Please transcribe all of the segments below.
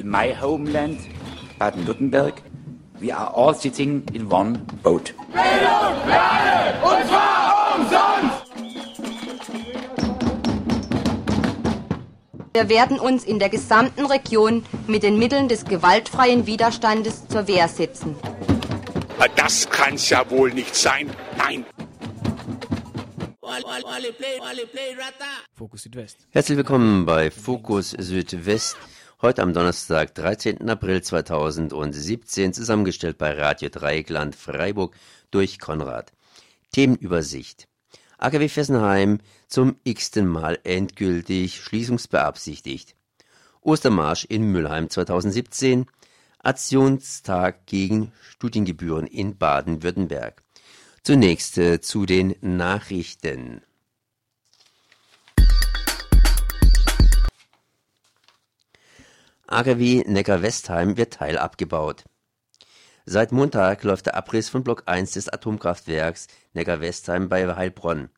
in my homeland, Baden-Württemberg, we are all sitting in one boat. Bildung für alle, und zwar umsonst! Wir werden uns in der gesamten Region mit den Mitteln des gewaltfreien Widerstandes zur Wehr setzen. Das kann's ja wohl nicht sein. Nein. Fokus Südwest. Herzlich willkommen bei Fokus Südwest. Heute am Donnerstag, 13. April 2017, zusammengestellt bei Radio Dreieckland Freiburg durch Konrad. Themenübersicht. AKW Fessenheim zum x-ten Mal endgültig schließungsbeabsichtigt. Ostermarsch in Müllheim 2017. Aktionstag gegen Studiengebühren in Baden-Württemberg. Zunächst äh, zu den Nachrichten. AKW Neckar-Westheim wird teilabgebaut. Seit Montag läuft der Abriss von Block 1 des Atomkraftwerks Neckar-Westheim bei Heilbronn.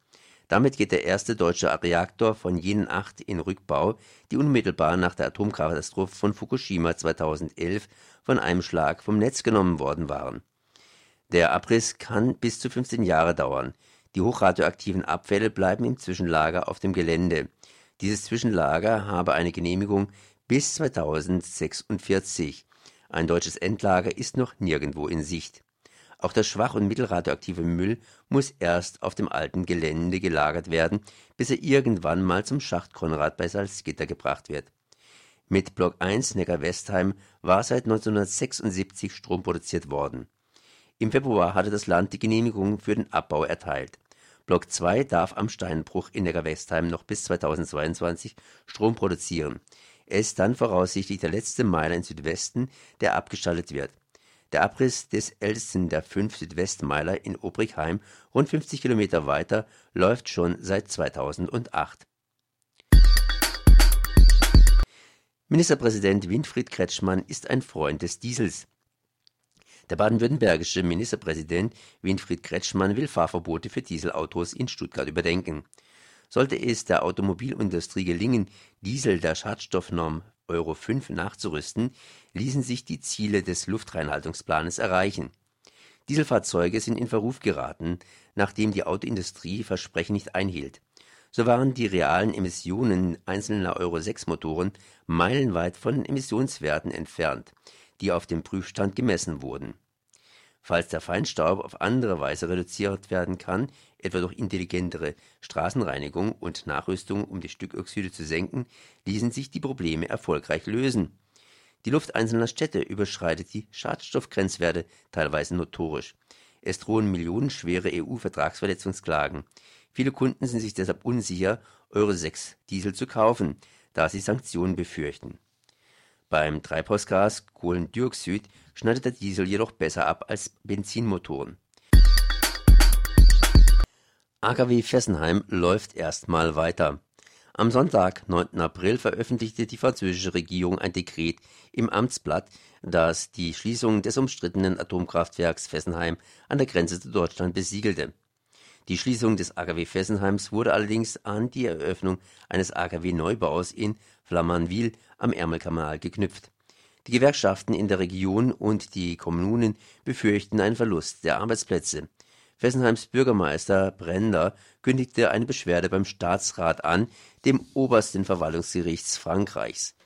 Damit geht der erste deutsche Reaktor von jenen acht in Rückbau, die unmittelbar nach der Atomkatastrophe von Fukushima 2011 von einem Schlag vom Netz genommen worden waren. Der Abriss kann bis zu 15 Jahre dauern. Die hochradioaktiven Abfälle bleiben im Zwischenlager auf dem Gelände. Dieses Zwischenlager habe eine Genehmigung bis 2046. Ein deutsches Endlager ist noch nirgendwo in Sicht. Auch der schwach- und mittelradioaktive Müll muss erst auf dem alten Gelände gelagert werden, bis er irgendwann mal zum Schacht Konrad bei Salzgitter gebracht wird. Mit Block 1 Neckar-Westheim war seit 1976 Strom produziert worden. Im Februar hatte das Land die Genehmigung für den Abbau erteilt. Block 2 darf am Steinbruch in Neckar-Westheim noch bis 2022 Strom produzieren. Ist dann voraussichtlich der letzte Meiler im Südwesten, der abgeschaltet wird. Der Abriss des ältesten der fünf Südwestmeiler in Obrigheim, rund 50 Kilometer weiter, läuft schon seit 2008. Ministerpräsident Winfried Kretschmann ist ein Freund des Diesels. Der baden-württembergische Ministerpräsident Winfried Kretschmann will Fahrverbote für Dieselautos in Stuttgart überdenken. Sollte es der Automobilindustrie gelingen, Diesel der Schadstoffnorm Euro 5 nachzurüsten, ließen sich die Ziele des Luftreinhaltungsplanes erreichen. Dieselfahrzeuge sind in Verruf geraten, nachdem die Autoindustrie Versprechen nicht einhielt. So waren die realen Emissionen einzelner Euro 6 Motoren meilenweit von Emissionswerten entfernt, die auf dem Prüfstand gemessen wurden. Falls der Feinstaub auf andere Weise reduziert werden kann, etwa durch intelligentere Straßenreinigung und Nachrüstung, um die Stickoxide zu senken, ließen sich die Probleme erfolgreich lösen. Die Luft einzelner Städte überschreitet die Schadstoffgrenzwerte teilweise notorisch. Es drohen millionenschwere EU-Vertragsverletzungsklagen. Viele Kunden sind sich deshalb unsicher, Euro 6 Diesel zu kaufen, da sie Sanktionen befürchten. Beim Treibhausgas Kohlendioxid schneidet der Diesel jedoch besser ab als Benzinmotoren. AKW Fessenheim läuft erstmal weiter. Am Sonntag, 9. April, veröffentlichte die französische Regierung ein Dekret im Amtsblatt, das die Schließung des umstrittenen Atomkraftwerks Fessenheim an der Grenze zu Deutschland besiegelte. Die Schließung des AKW Fessenheims wurde allerdings an die Eröffnung eines AKW-Neubaus in Flamanville am Ärmelkanal geknüpft. Die Gewerkschaften in der Region und die Kommunen befürchten einen Verlust der Arbeitsplätze. Fessenheims Bürgermeister Brender kündigte eine Beschwerde beim Staatsrat an, dem obersten Verwaltungsgerichts Frankreichs.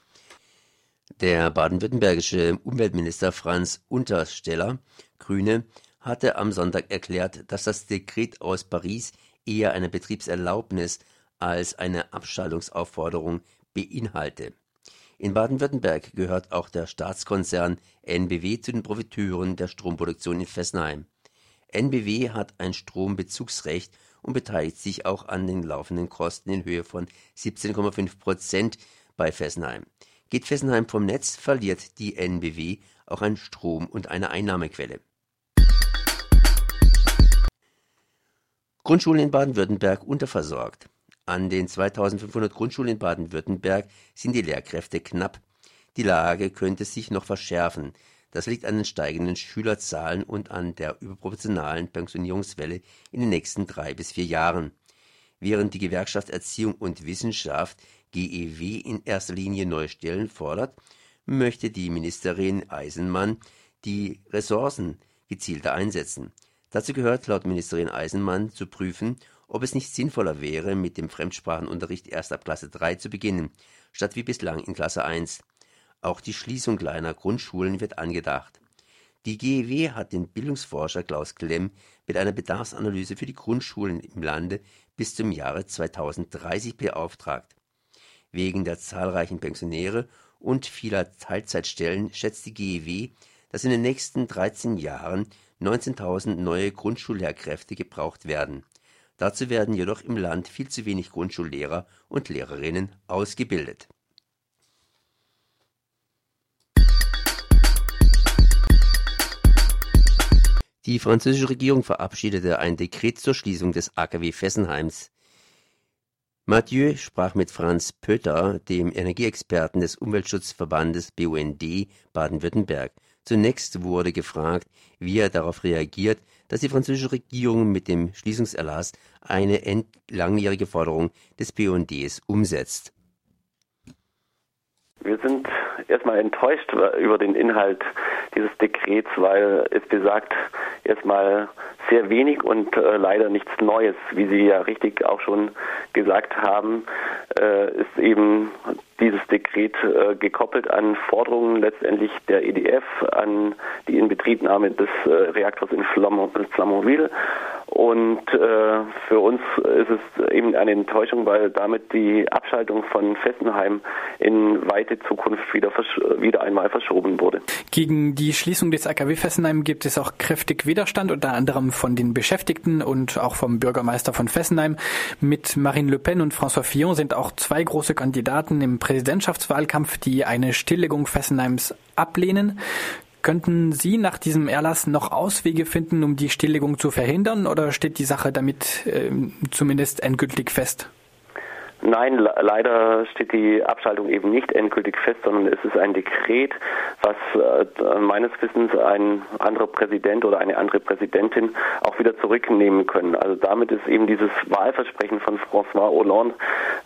Der baden-württembergische Umweltminister Franz Untersteller, Grüne, hatte am Sonntag erklärt, dass das Dekret aus Paris eher eine Betriebserlaubnis als eine Abschaltungsaufforderung beinhalte. In Baden-Württemberg gehört auch der Staatskonzern NBW zu den Profiteuren der Stromproduktion in Fessenheim. NBW hat ein Strombezugsrecht und beteiligt sich auch an den laufenden Kosten in Höhe von 17,5 Prozent bei Fessenheim. Geht Fessenheim vom Netz, verliert die NBW auch an Strom und eine Einnahmequelle. Grundschulen in Baden-Württemberg unterversorgt. An den 2500 Grundschulen in Baden-Württemberg sind die Lehrkräfte knapp. Die Lage könnte sich noch verschärfen. Das liegt an den steigenden Schülerzahlen und an der überproportionalen Pensionierungswelle in den nächsten drei bis vier Jahren. Während die Gewerkschaft Erziehung und Wissenschaft GEW in erster Linie neue Stellen fordert, möchte die Ministerin Eisenmann die Ressourcen gezielter einsetzen. Dazu gehört laut Ministerin Eisenmann zu prüfen, ob es nicht sinnvoller wäre, mit dem Fremdsprachenunterricht erst ab Klasse 3 zu beginnen, statt wie bislang in Klasse 1. Auch die Schließung kleiner Grundschulen wird angedacht. Die GEW hat den Bildungsforscher Klaus Klemm mit einer Bedarfsanalyse für die Grundschulen im Lande bis zum Jahre 2030 beauftragt. Wegen der zahlreichen Pensionäre und vieler Teilzeitstellen schätzt die GEW, dass in den nächsten 13 Jahren 19.000 neue Grundschullehrkräfte gebraucht werden. Dazu werden jedoch im Land viel zu wenig Grundschullehrer und Lehrerinnen ausgebildet. Die französische Regierung verabschiedete ein Dekret zur Schließung des AKW Fessenheims. Mathieu sprach mit Franz Pötter, dem Energieexperten des Umweltschutzverbandes BUND Baden-Württemberg. Zunächst wurde gefragt, wie er darauf reagiert, dass die französische Regierung mit dem Schließungserlass eine langjährige Forderung des BUNDs umsetzt. Wir sind erstmal enttäuscht über den Inhalt dieses Dekrets, weil es besagt erstmal sehr wenig und äh, leider nichts Neues. Wie Sie ja richtig auch schon gesagt haben, äh, ist eben dieses Dekret äh, gekoppelt an Forderungen letztendlich der EDF, an die Inbetriebnahme des äh, Reaktors in Flamanville. Und äh, für uns ist es eben eine Enttäuschung, weil damit die Abschaltung von Fessenheim in weite Zukunft wieder, wieder einmal verschoben wurde. Gegen die Schließung des AKW Fessenheim gibt es auch kräftig Widerstand, unter anderem von den Beschäftigten und auch vom Bürgermeister von Fessenheim. Mit Marine Le Pen und François Fillon sind auch zwei große Kandidaten im Präsidentschaftswahlkampf, die eine Stilllegung Fessenheims ablehnen. Könnten Sie nach diesem Erlass noch Auswege finden, um die Stilllegung zu verhindern, oder steht die Sache damit äh, zumindest endgültig fest? Nein, leider steht die Abschaltung eben nicht endgültig fest, sondern es ist ein Dekret, was äh, meines Wissens ein anderer Präsident oder eine andere Präsidentin auch wieder zurücknehmen können. Also damit ist eben dieses Wahlversprechen von François Hollande,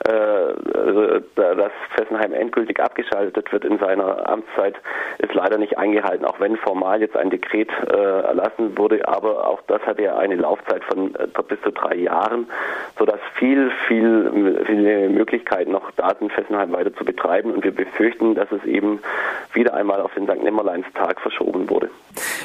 äh, dass Fessenheim endgültig abgeschaltet wird in seiner Amtszeit, ist leider nicht eingehalten, auch wenn formal jetzt ein Dekret äh, erlassen wurde. Aber auch das hat ja eine Laufzeit von äh, bis zu drei Jahren, sodass viel, viel, viel eine Möglichkeit, noch Daten Fessenheim weiter zu betreiben. Und wir befürchten, dass es eben wieder einmal auf den St. Nimmerleinstag verschoben wurde.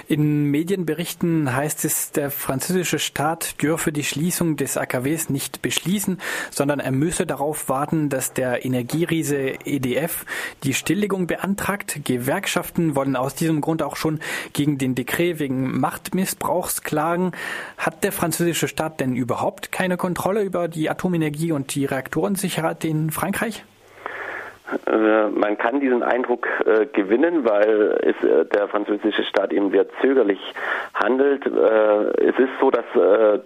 In Medienberichten heißt es, der französische Staat dürfe die Schließung des AKWs nicht beschließen, sondern er müsse darauf warten, dass der Energieriese EDF die Stilllegung beantragt. Gewerkschaften wollen aus diesem Grund auch schon gegen den Dekret wegen Machtmissbrauchs klagen. Hat der französische Staat denn überhaupt keine Kontrolle über die Atomenergie und die Reaktorensicherheit in Frankreich? Äh, man kann diesen Eindruck äh, gewinnen, weil es, äh, der französische Staat eben sehr zögerlich handelt. Äh, es ist so, dass äh,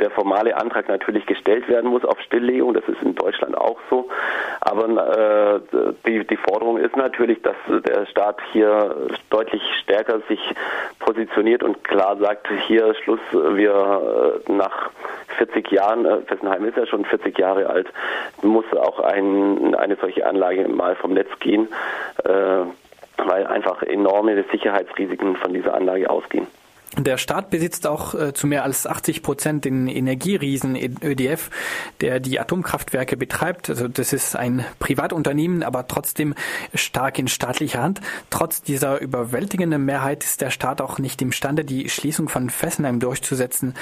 der, formale Antrag natürlich gestellt werden muss auf Stilllegung. Das ist in Deutschland auch so. Aber äh, die, die Forderung ist natürlich, dass der Staat hier deutlich stärker sich positioniert und klar sagt, hier Schluss, wir nach 40 Jahren, Fessenheim ist ja schon 40 Jahre alt, muss auch ein, eine solche solche Anlage mal vom Netz gehen, äh, weil einfach enorme Sicherheitsrisiken von dieser Anlage ausgehen. Der Staat besitzt auch äh, zu mehr als 80 Prozent den Energieriesen ÖDF, der die Atomkraftwerke betreibt. Also das ist ein Privatunternehmen, aber trotzdem stark in staatlicher Hand. Trotz dieser überwältigenden Mehrheit ist der Staat auch nicht imstande, die Schließung von Fessenheim durchzusetzen.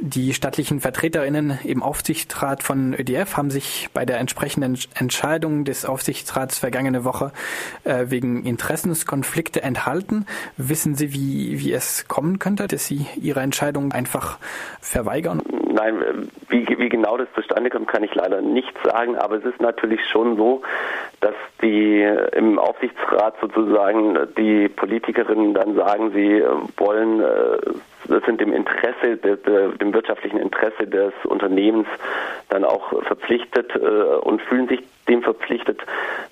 Die staatlichen Vertreterinnen im Aufsichtsrat von ÖDF haben sich bei der entsprechenden Entscheidung des Aufsichtsrats vergangene Woche äh, wegen Interessenskonflikte enthalten. Wissen Sie, wie, wie es kommen könnte, dass Sie Ihre Entscheidung einfach verweigern? Nein, wie, wie genau das zustande kommt, kann ich leider nicht sagen, aber es ist natürlich schon so, dass die im Aufsichtsrat sozusagen die Politikerinnen dann sagen, sie wollen äh, das sind dem Interesse, dem wirtschaftlichen Interesse des Unternehmens dann auch verpflichtet äh, und fühlen sich dem verpflichtet,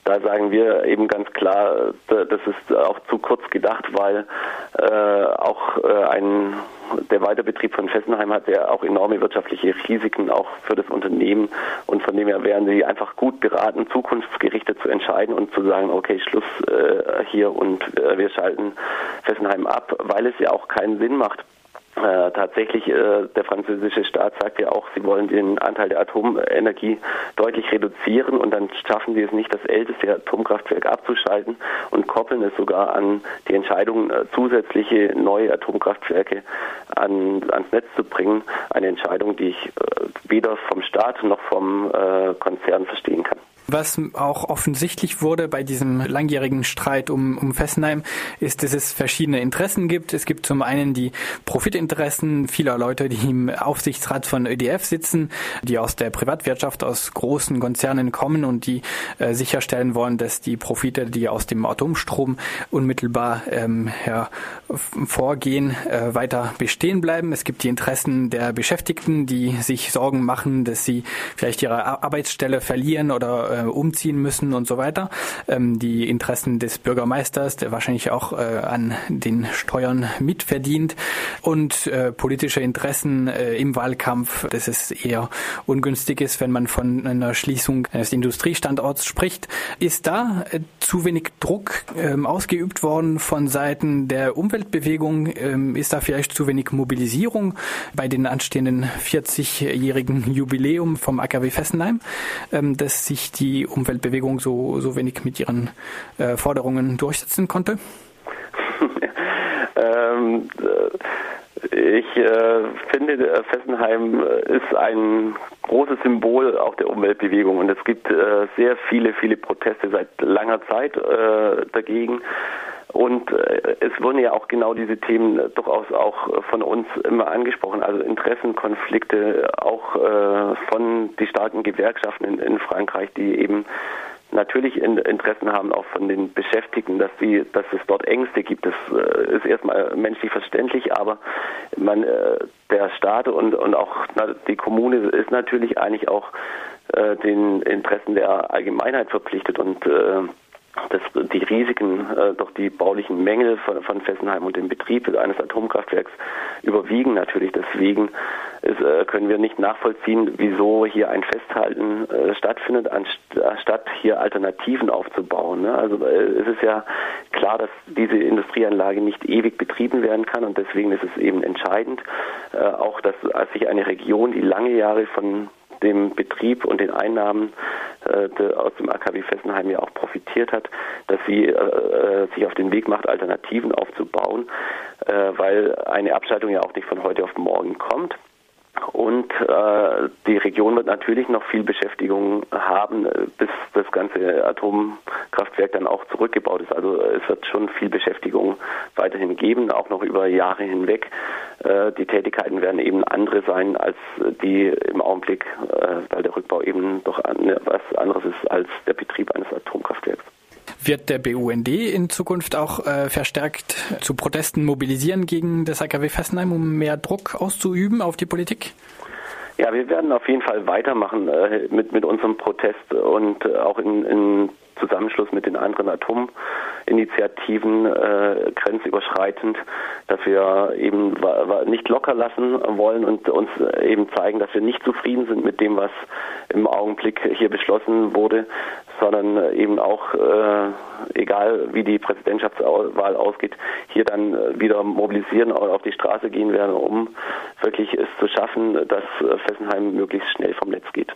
da sagen wir eben ganz klar, das ist auch zu kurz gedacht, weil äh, auch äh, ein der Weiterbetrieb von Fessenheim hat ja auch enorme wirtschaftliche Risiken auch für das Unternehmen. Und von dem her wären sie einfach gut beraten, zukunftsgerichtet zu entscheiden und zu sagen, okay, Schluss äh, hier und äh, wir schalten Fessenheim ab, weil es ja auch keinen Sinn macht, äh, tatsächlich, äh, der französische Staat sagt ja auch, sie wollen den Anteil der Atomenergie deutlich reduzieren und dann schaffen sie es nicht, das älteste Atomkraftwerk abzuschalten und koppeln es sogar an die Entscheidung, äh, zusätzliche neue Atomkraftwerke an, ans Netz zu bringen. Eine Entscheidung, die ich äh, weder vom Staat noch vom äh, Konzern verstehen kann. Was auch offensichtlich wurde bei diesem langjährigen Streit um, um Fessenheim, ist, dass es verschiedene Interessen gibt. Es gibt zum einen die Profitinteressen vieler Leute, die im Aufsichtsrat von ÖDF sitzen, die aus der Privatwirtschaft, aus großen Konzernen kommen und die äh, sicherstellen wollen, dass die Profite, die aus dem Atomstrom unmittelbar ähm, hervorgehen, äh, weiter bestehen bleiben. Es gibt die Interessen der Beschäftigten, die sich Sorgen machen, dass sie vielleicht ihre Arbeitsstelle verlieren oder äh, umziehen müssen und so weiter. Ähm, die Interessen des Bürgermeisters, der wahrscheinlich auch äh, an den Steuern mitverdient und äh, politische Interessen äh, im Wahlkampf, dass es eher ungünstig ist, wenn man von einer Schließung eines Industriestandorts spricht. Ist da äh, zu wenig Druck ähm, ausgeübt worden von Seiten der Umweltbewegung? Ähm, ist da vielleicht zu wenig Mobilisierung bei den anstehenden 40-jährigen Jubiläum vom AKW Fessenheim, ähm, dass sich die die Umweltbewegung so, so wenig mit ihren äh, Forderungen durchsetzen konnte? ähm, äh, ich äh, finde, Fessenheim ist ein großes Symbol auch der Umweltbewegung und es gibt äh, sehr viele, viele Proteste seit langer Zeit äh, dagegen. Und äh, es wurden ja auch genau diese Themen durchaus auch von uns immer angesprochen, also Interessenkonflikte auch äh, von die starken Gewerkschaften in, in Frankreich, die eben natürlich Interessen haben auch von den Beschäftigten, dass sie, dass es dort Ängste gibt. Das äh, ist erstmal menschlich verständlich, aber man, der Staat und, und auch die Kommune ist natürlich eigentlich auch den Interessen der Allgemeinheit verpflichtet und dass die Risiken, äh, doch die baulichen Mängel von, von Fessenheim und dem Betrieb eines Atomkraftwerks überwiegen natürlich. Deswegen ist, äh, können wir nicht nachvollziehen, wieso hier ein Festhalten äh, stattfindet, anstatt hier Alternativen aufzubauen. Ne? Also es ist ja klar, dass diese Industrieanlage nicht ewig betrieben werden kann und deswegen ist es eben entscheidend, äh, auch dass sich eine Region, die lange Jahre von dem Betrieb und den Einnahmen äh, aus dem AKW Fessenheim ja auch profitiert hat, dass sie äh, äh, sich auf den Weg macht, Alternativen aufzubauen, weil eine Abschaltung ja auch nicht von heute auf morgen kommt. Und äh, die Region wird natürlich noch viel Beschäftigung haben, bis das ganze Atomkraftwerk dann auch zurückgebaut ist. Also es wird schon viel Beschäftigung weiterhin geben, auch noch über Jahre hinweg. Äh, die Tätigkeiten werden eben andere sein als die im Augenblick, äh, weil der Rückbau eben doch an, was anderes ist als der Betrieb eines Atomkraftwerks. Wird der BUND in Zukunft auch äh, verstärkt zu Protesten mobilisieren gegen das AKW Fessenheim, um mehr Druck auszuüben auf die Politik? Ja, wir werden auf jeden Fall weitermachen äh, mit, mit unserem Protest und äh, auch in, in Zusammenschluss mit den anderen Atominitiativen äh, grenzüberschreitend, dass wir eben nicht locker lassen wollen und uns eben zeigen, dass wir nicht zufrieden sind mit dem, was im Augenblick hier beschlossen wurde, sondern eben auch, äh, egal wie die Präsidentschaftswahl ausgeht, hier dann wieder mobilisieren und auf die Straße gehen werden, um wirklich es zu schaffen, dass Fessenheim möglichst schnell vom Netz geht.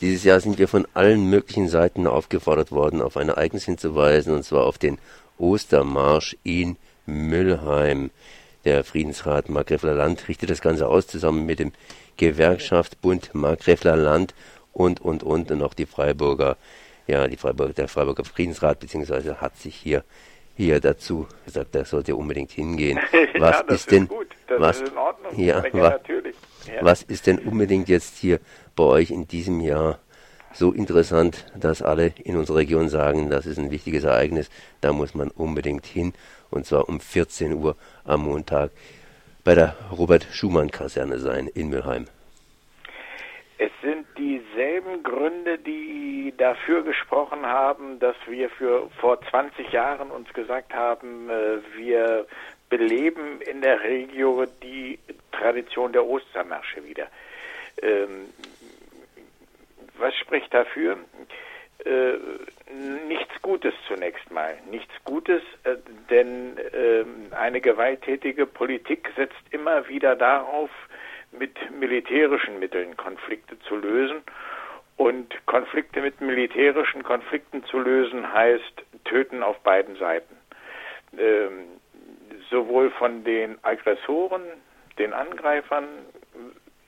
Dieses Jahr sind wir von allen möglichen Seiten aufgefordert worden, auf ein Ereignis hinzuweisen, und zwar auf den Ostermarsch in Müllheim. Der Friedensrat Markgräfler Land richtet das Ganze aus, zusammen mit dem Gewerkschaftsbund Markgräfler Land und, und, und, und auch die Freiburger, ja, die Freiburger, der Freiburger Friedensrat, beziehungsweise hat sich hier, hier dazu gesagt, er sollte unbedingt hingehen. Was ja, ist denn, gut. Was, ist. Ja, wa. Was ist denn unbedingt jetzt hier bei euch in diesem Jahr so interessant, dass alle in unserer Region sagen, das ist ein wichtiges Ereignis, da muss man unbedingt hin, und zwar um 14 Uhr am Montag bei der Robert-Schumann-Kaserne sein in Mülheim. Es sind dieselben Gründe, dafür gesprochen haben, dass wir für vor 20 Jahren uns gesagt haben, äh, wir beleben in der Regio die Tradition der Ostermärsche wieder. Ähm, was spricht dafür? Äh, nichts Gutes zunächst mal. Nichts Gutes, äh, denn äh, eine gewalttätige Politik setzt immer wieder darauf, mit militärischen Mitteln Konflikte zu lösen. Und Konflikte mit militärischen Konflikten zu lösen heißt Töten auf beiden Seiten. Ähm, sowohl von den Aggressoren, den Angreifern,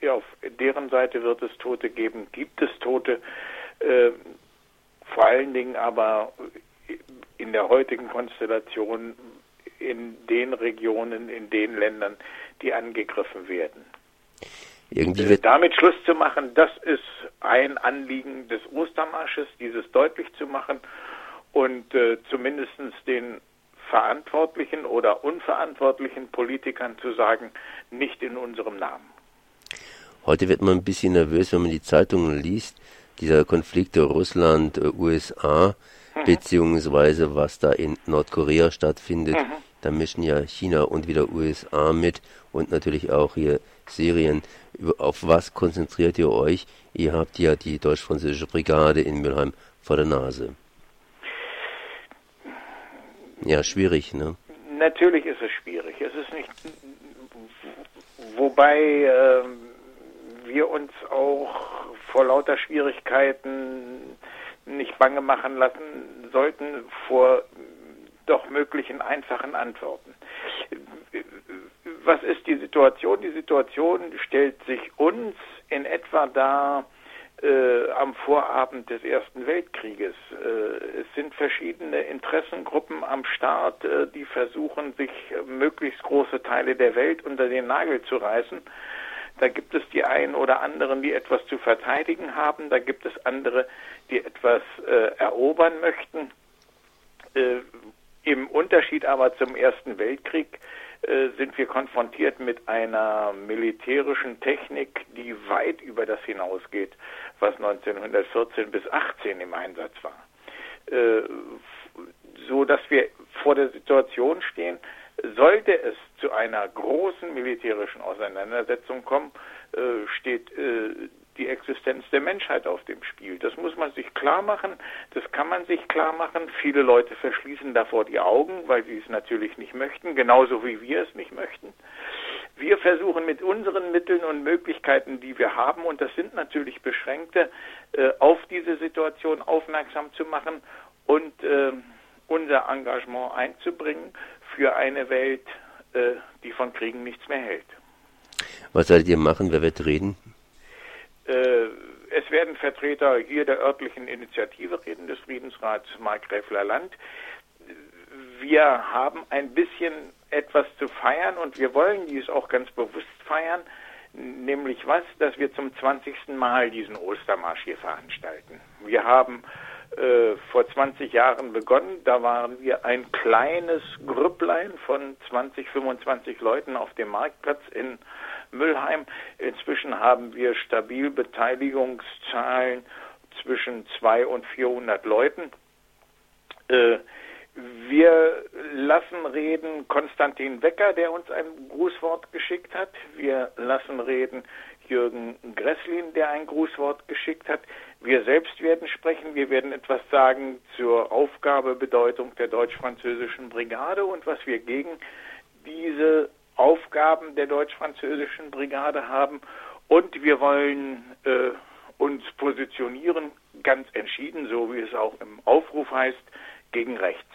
ja, auf deren Seite wird es Tote geben, gibt es Tote, äh, vor allen Dingen aber in der heutigen Konstellation in den Regionen, in den Ländern, die angegriffen werden. Irgendwie wird Damit Schluss zu machen, das ist ein Anliegen des Ostermarsches, dieses deutlich zu machen und äh, zumindest den verantwortlichen oder unverantwortlichen Politikern zu sagen, nicht in unserem Namen. Heute wird man ein bisschen nervös, wenn man die Zeitungen liest. Dieser Konflikt Russland-USA, mhm. beziehungsweise was da in Nordkorea stattfindet. Mhm. Da mischen ja China und wieder USA mit und natürlich auch hier Syrien. Auf was konzentriert ihr euch? Ihr habt ja die deutsch-französische Brigade in Mülheim vor der Nase. Ja, schwierig, ne? Natürlich ist es schwierig. Es ist nicht. Wobei äh, wir uns auch vor lauter Schwierigkeiten nicht bange machen lassen sollten vor doch möglichen einfachen Antworten. Was ist die Situation? Die Situation stellt sich uns in etwa dar, äh, am Vorabend des Ersten Weltkrieges. Äh, es sind verschiedene Interessengruppen am Start, äh, die versuchen, sich möglichst große Teile der Welt unter den Nagel zu reißen. Da gibt es die einen oder anderen, die etwas zu verteidigen haben. Da gibt es andere, die etwas äh, erobern möchten. Äh, Im Unterschied aber zum Ersten Weltkrieg äh, sind wir konfrontiert mit einer militärischen Technik, die weit über das hinausgeht, was 1914 bis 18 im Einsatz war. Äh, so dass wir vor der Situation stehen, sollte es zu einer großen militärischen Auseinandersetzung kommen, äh, steht äh, die Existenz der Menschheit auf dem Spiel. Das muss man sich klar machen, das kann man sich klar machen. Viele Leute verschließen davor die Augen, weil sie es natürlich nicht möchten, genauso wie wir es nicht möchten. Wir versuchen mit unseren Mitteln und Möglichkeiten, die wir haben, und das sind natürlich beschränkte, äh, auf diese Situation aufmerksam zu machen und äh, unser Engagement einzubringen für eine Welt, äh, die von Kriegen nichts mehr hält. Was werdet ihr machen? Wer wird reden? es werden Vertreter hier der örtlichen Initiative reden, des Friedensrats Markgräfler Land. Wir haben ein bisschen etwas zu feiern und wir wollen dies auch ganz bewusst feiern, nämlich was, dass wir zum 20. Mal diesen Ostermarsch hier veranstalten. Wir haben äh, vor 20 Jahren begonnen, da waren wir ein kleines Grüpplein von 20, 25 Leuten auf dem Marktplatz in Müllheim. Inzwischen haben wir stabil Beteiligungszahlen zwischen 200 und 400 Leuten. Äh, wir lassen reden Konstantin Wecker, der uns ein Grußwort geschickt hat. Wir lassen reden Jürgen Gresslin, der ein Grußwort geschickt hat. Wir selbst werden sprechen. Wir werden etwas sagen zur Aufgabebedeutung der deutsch-französischen Brigade und was wir gegen diese Aufgaben der deutsch-französischen Brigade haben. Und wir wollen äh, uns positionieren, ganz entschieden, so wie es auch im Aufruf heißt, gegen rechts.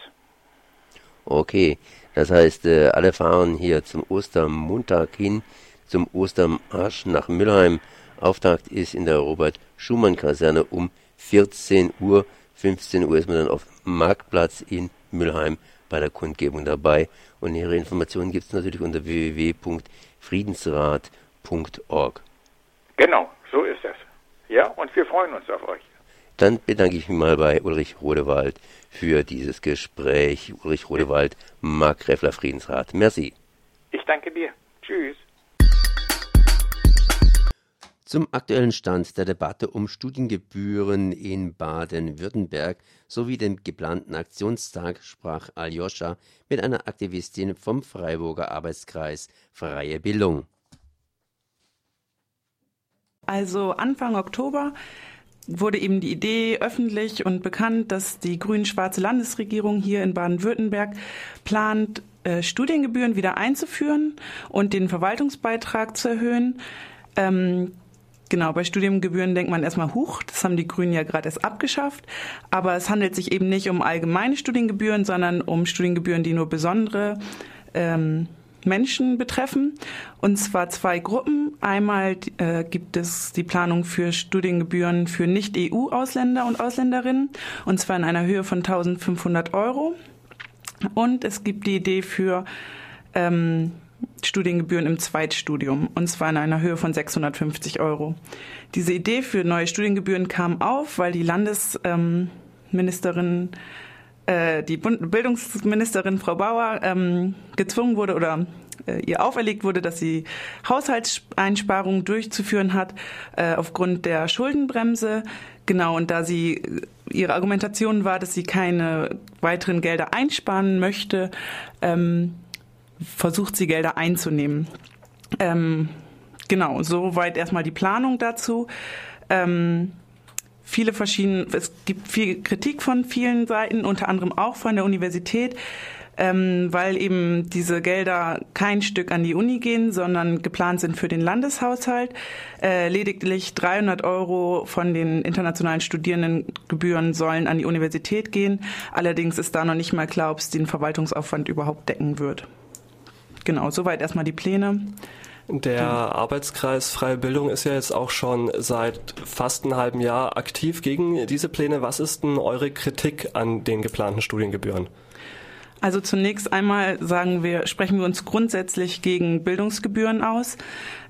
Okay, das heißt, äh, alle fahren hier zum Ostermontag hin, zum Ostermarsch nach Müllheim. Auftakt ist in der Robert-Schumann-Kaserne um 14 Uhr. 15 Uhr ist man dann auf Marktplatz in Müllheim bei der Kundgebung dabei. Und nähere Informationen gibt es natürlich unter www.friedensrat.org. Genau, so ist es. Ja, und wir freuen uns auf euch. Dann bedanke ich mich mal bei Ulrich Rodewald für dieses Gespräch. Ulrich Rodewald, Mark Greffler Friedensrat. Merci. Ich danke dir. Tschüss. Zum aktuellen Stand der Debatte um Studiengebühren in Baden-Württemberg sowie dem geplanten Aktionstag sprach Aljoscha mit einer Aktivistin vom Freiburger Arbeitskreis Freie Bildung. Also Anfang Oktober wurde eben die Idee öffentlich und bekannt, dass die grün-schwarze Landesregierung hier in Baden-Württemberg plant, äh, Studiengebühren wieder einzuführen und den Verwaltungsbeitrag zu erhöhen. Ähm, Genau, bei Studiengebühren denkt man erstmal, huch, das haben die Grünen ja gerade erst abgeschafft. Aber es handelt sich eben nicht um allgemeine Studiengebühren, sondern um Studiengebühren, die nur besondere ähm, Menschen betreffen. Und zwar zwei Gruppen. Einmal äh, gibt es die Planung für Studiengebühren für Nicht-EU-Ausländer und Ausländerinnen, und zwar in einer Höhe von 1500 Euro. Und es gibt die Idee für ähm, Studiengebühren im Zweitstudium, und zwar in einer Höhe von 650 Euro. Diese Idee für neue Studiengebühren kam auf, weil die Landesministerin, äh, die Bildungsministerin Frau Bauer ähm, gezwungen wurde oder äh, ihr auferlegt wurde, dass sie Haushaltseinsparungen durchzuführen hat äh, aufgrund der Schuldenbremse. Genau, und da sie ihre Argumentation war, dass sie keine weiteren Gelder einsparen möchte, ähm, versucht sie Gelder einzunehmen. Ähm, genau, soweit erstmal die Planung dazu. Ähm, viele verschiedene, es gibt viel Kritik von vielen Seiten, unter anderem auch von der Universität, ähm, weil eben diese Gelder kein Stück an die Uni gehen, sondern geplant sind für den Landeshaushalt. Äh, lediglich 300 Euro von den internationalen Studierendengebühren sollen an die Universität gehen. Allerdings ist da noch nicht mal klar, ob es den Verwaltungsaufwand überhaupt decken wird. Genau, soweit erstmal die Pläne. Der Arbeitskreis Freie Bildung ist ja jetzt auch schon seit fast einem halben Jahr aktiv gegen diese Pläne. Was ist denn eure Kritik an den geplanten Studiengebühren? Also zunächst einmal sagen wir, sprechen wir uns grundsätzlich gegen Bildungsgebühren aus,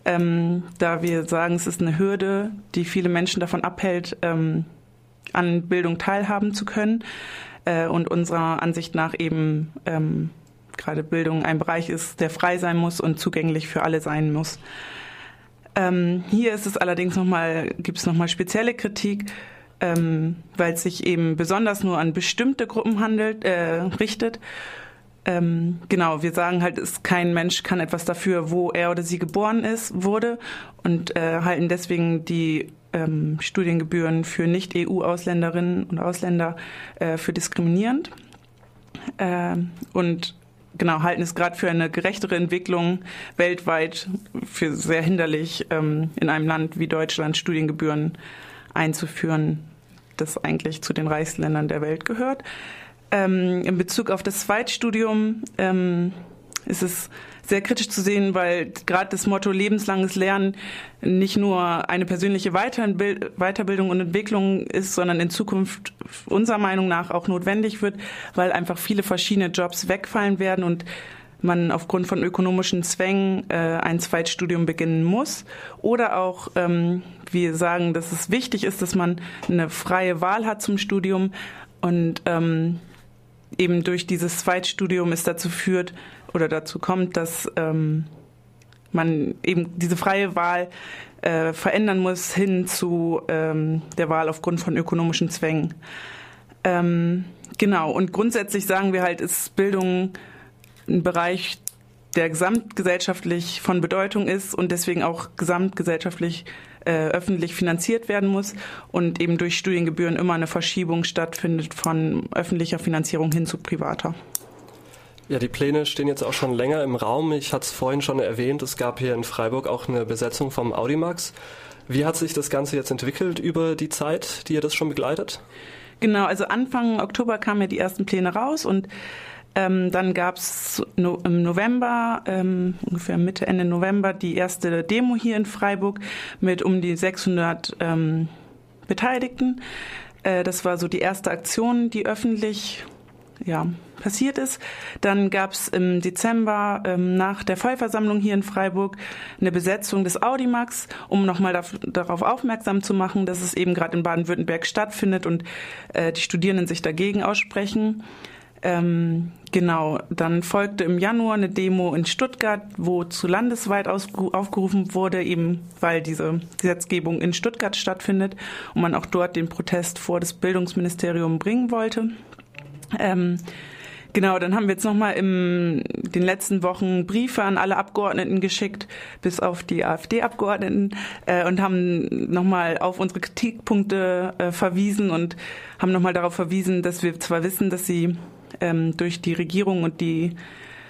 ähm, da wir sagen, es ist eine Hürde, die viele Menschen davon abhält, ähm, an Bildung teilhaben zu können äh, und unserer Ansicht nach eben ähm, gerade Bildung ein Bereich ist, der frei sein muss und zugänglich für alle sein muss. Ähm, hier ist es allerdings nochmal, gibt es nochmal spezielle Kritik, ähm, weil es sich eben besonders nur an bestimmte Gruppen handelt, äh, richtet. Ähm, genau, wir sagen halt, ist kein Mensch kann etwas dafür, wo er oder sie geboren ist, wurde und äh, halten deswegen die ähm, Studiengebühren für Nicht-EU-Ausländerinnen und Ausländer äh, für diskriminierend. Äh, und genau, halten es gerade für eine gerechtere Entwicklung weltweit für sehr hinderlich, ähm, in einem Land wie Deutschland Studiengebühren einzuführen, das eigentlich zu den reichsten Ländern der Welt gehört. Ähm, in Bezug auf das Zweitstudium ähm, ist es sehr kritisch zu sehen, weil gerade das Motto lebenslanges Lernen nicht nur eine persönliche Weiterbildung und Entwicklung ist, sondern in Zukunft unserer Meinung nach auch notwendig wird, weil einfach viele verschiedene Jobs wegfallen werden und man aufgrund von ökonomischen Zwängen äh, ein Zweitstudium beginnen muss. Oder auch, ähm, wir sagen, dass es wichtig ist, dass man eine freie Wahl hat zum Studium und ähm, eben durch dieses Zweitstudium es dazu führt, oder dazu kommt, dass ähm, man eben diese freie Wahl äh, verändern muss hin zu ähm, der Wahl aufgrund von ökonomischen Zwängen. Ähm, genau, und grundsätzlich sagen wir halt, ist Bildung ein Bereich, der gesamtgesellschaftlich von Bedeutung ist und deswegen auch gesamtgesellschaftlich äh, öffentlich finanziert werden muss und eben durch Studiengebühren immer eine Verschiebung stattfindet von öffentlicher Finanzierung hin zu privater. Ja, die Pläne stehen jetzt auch schon länger im Raum. Ich hatte es vorhin schon erwähnt, es gab hier in Freiburg auch eine Besetzung vom Audimax. Wie hat sich das Ganze jetzt entwickelt über die Zeit, die ihr das schon begleitet? Genau, also Anfang Oktober kamen ja die ersten Pläne raus und ähm, dann gab es no, im November, ähm, ungefähr Mitte, Ende November, die erste Demo hier in Freiburg mit um die 600 ähm, Beteiligten. Äh, das war so die erste Aktion, die öffentlich ja, passiert ist. Dann gab es im Dezember ähm, nach der Vollversammlung hier in Freiburg eine Besetzung des Audimax, um nochmal darauf aufmerksam zu machen, dass es eben gerade in Baden-Württemberg stattfindet und äh, die Studierenden sich dagegen aussprechen. Ähm, genau, dann folgte im Januar eine Demo in Stuttgart, wo zu landesweit aufgerufen wurde, eben weil diese Gesetzgebung in Stuttgart stattfindet und man auch dort den Protest vor das Bildungsministerium bringen wollte. Ähm, Genau, dann haben wir jetzt nochmal in den letzten Wochen Briefe an alle Abgeordneten geschickt, bis auf die AfD-Abgeordneten, äh, und haben nochmal auf unsere Kritikpunkte äh, verwiesen und haben nochmal darauf verwiesen, dass wir zwar wissen, dass sie ähm, durch die Regierung und die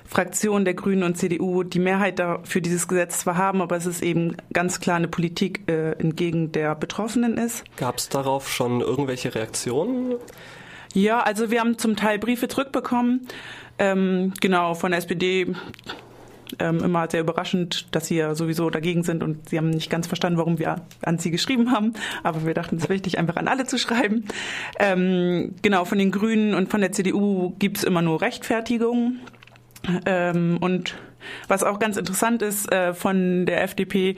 Fraktion der Grünen und CDU die Mehrheit für dieses Gesetz zwar haben, aber es ist eben ganz klar eine Politik äh, entgegen der Betroffenen ist. Gab es darauf schon irgendwelche Reaktionen? Ja, also wir haben zum Teil Briefe zurückbekommen, ähm, genau, von der SPD. Ähm, immer sehr überraschend, dass sie ja sowieso dagegen sind und sie haben nicht ganz verstanden, warum wir an sie geschrieben haben. Aber wir dachten, es ist wichtig, einfach an alle zu schreiben. Ähm, genau, von den Grünen und von der CDU gibt's immer nur Rechtfertigungen. Ähm, und was auch ganz interessant ist äh, von der FDP,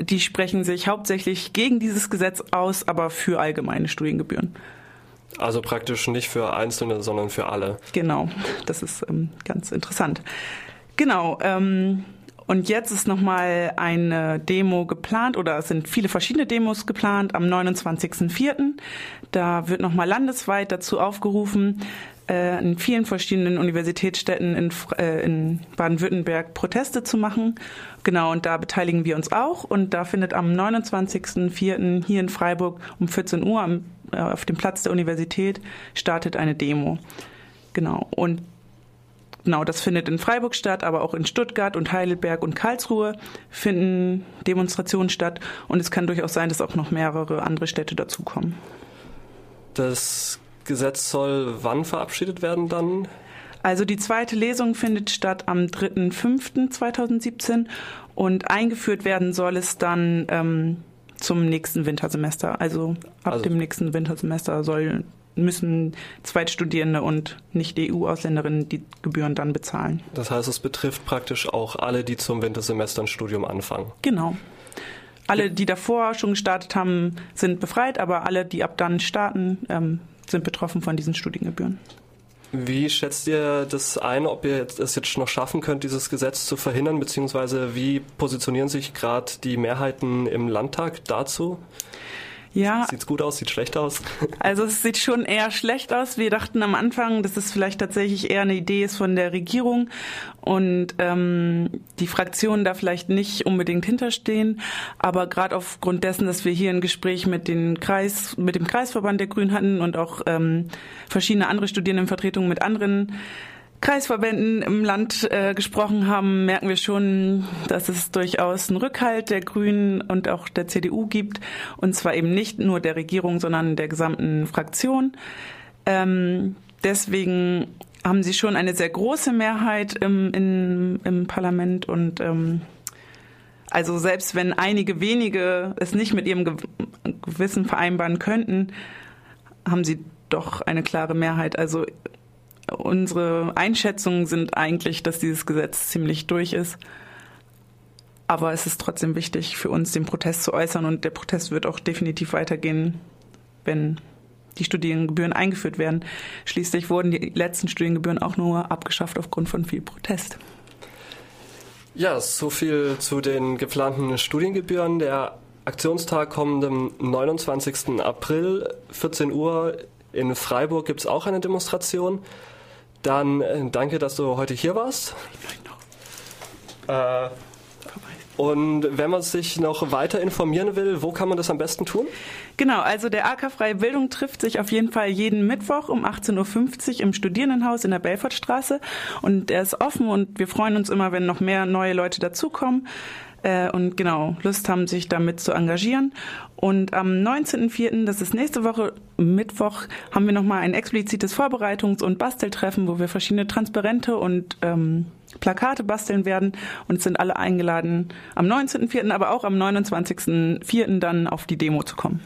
die sprechen sich hauptsächlich gegen dieses Gesetz aus, aber für allgemeine Studiengebühren. Also praktisch nicht für Einzelne, sondern für alle. Genau, das ist ähm, ganz interessant. Genau. Ähm, und jetzt ist nochmal eine Demo geplant oder es sind viele verschiedene Demos geplant am 29.04. Da wird nochmal landesweit dazu aufgerufen, äh, in vielen verschiedenen Universitätsstädten in, äh, in Baden-Württemberg Proteste zu machen. Genau, und da beteiligen wir uns auch. Und da findet am 29.04. hier in Freiburg um 14 Uhr am auf dem Platz der Universität startet eine Demo. Genau. Und genau, das findet in Freiburg statt, aber auch in Stuttgart und Heidelberg und Karlsruhe finden Demonstrationen statt. Und es kann durchaus sein, dass auch noch mehrere andere Städte dazukommen. Das Gesetz soll wann verabschiedet werden dann? Also die zweite Lesung findet statt am 3.5.2017 und eingeführt werden soll es dann ähm, zum nächsten Wintersemester. Also ab also, dem nächsten Wintersemester soll, müssen Zweitstudierende und Nicht-EU-Ausländerinnen die Gebühren dann bezahlen. Das heißt, es betrifft praktisch auch alle, die zum Wintersemester ein Studium anfangen. Genau. Alle, die davor schon gestartet haben, sind befreit, aber alle, die ab dann starten, ähm, sind betroffen von diesen Studiengebühren. Wie schätzt ihr das ein, ob ihr es jetzt noch schaffen könnt, dieses Gesetz zu verhindern, beziehungsweise wie positionieren sich gerade die Mehrheiten im Landtag dazu? Ja. Sieht's gut aus, sieht schlecht aus? Also es sieht schon eher schlecht aus. Wir dachten am Anfang, dass es vielleicht tatsächlich eher eine Idee ist von der Regierung und ähm, die Fraktionen da vielleicht nicht unbedingt hinterstehen. Aber gerade aufgrund dessen, dass wir hier ein Gespräch mit den Kreis, mit dem Kreisverband der Grünen hatten und auch ähm, verschiedene andere Studierendenvertretungen mit anderen Kreisverbänden im Land äh, gesprochen haben, merken wir schon, dass es durchaus einen Rückhalt der Grünen und auch der CDU gibt. Und zwar eben nicht nur der Regierung, sondern der gesamten Fraktion. Ähm, deswegen haben sie schon eine sehr große Mehrheit im, in, im Parlament und ähm, also selbst wenn einige wenige es nicht mit ihrem Gewissen vereinbaren könnten, haben sie doch eine klare Mehrheit. Also Unsere Einschätzungen sind eigentlich, dass dieses Gesetz ziemlich durch ist. Aber es ist trotzdem wichtig für uns, den Protest zu äußern und der Protest wird auch definitiv weitergehen, wenn die Studiengebühren eingeführt werden. Schließlich wurden die letzten Studiengebühren auch nur abgeschafft aufgrund von viel Protest. Ja, so viel zu den geplanten Studiengebühren. Der Aktionstag kommt am 29. April, 14 Uhr. In Freiburg gibt es auch eine Demonstration. Dann äh, danke, dass du heute hier warst. Äh, und wenn man sich noch weiter informieren will, wo kann man das am besten tun? Genau, also der AK Freie Bildung trifft sich auf jeden Fall jeden Mittwoch um 18.50 Uhr im Studierendenhaus in der Belfortstraße. Und er ist offen und wir freuen uns immer, wenn noch mehr neue Leute dazukommen äh, und genau Lust haben, sich damit zu engagieren. Und am 19.04., das ist nächste Woche Mittwoch, haben wir nochmal ein explizites Vorbereitungs- und Basteltreffen, wo wir verschiedene Transparente und ähm, Plakate basteln werden und sind alle eingeladen, am 19.04., aber auch am 29.04. dann auf die Demo zu kommen.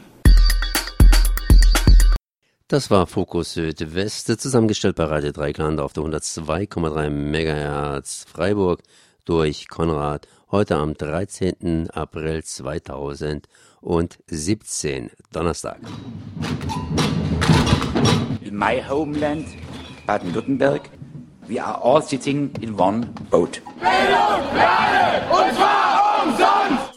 Das war Fokus Südwest, zusammengestellt bei Radio Dreikland auf der 102,3 MHz Freiburg durch Konrad heute am 13. April 2017, Donnerstag. In my homeland, Baden-Württemberg. We are all sitting in one boat. Bildung alle, und zwar umsonst!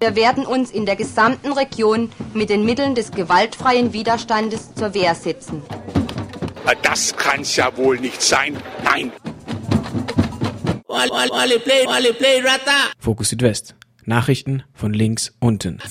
Wir werden uns in der gesamten Region mit den Mitteln des gewaltfreien Widerstandes zur Wehr setzen. Das kann's ja wohl nicht sein. Nein. Fokus Südwest. Nachrichten von links unten.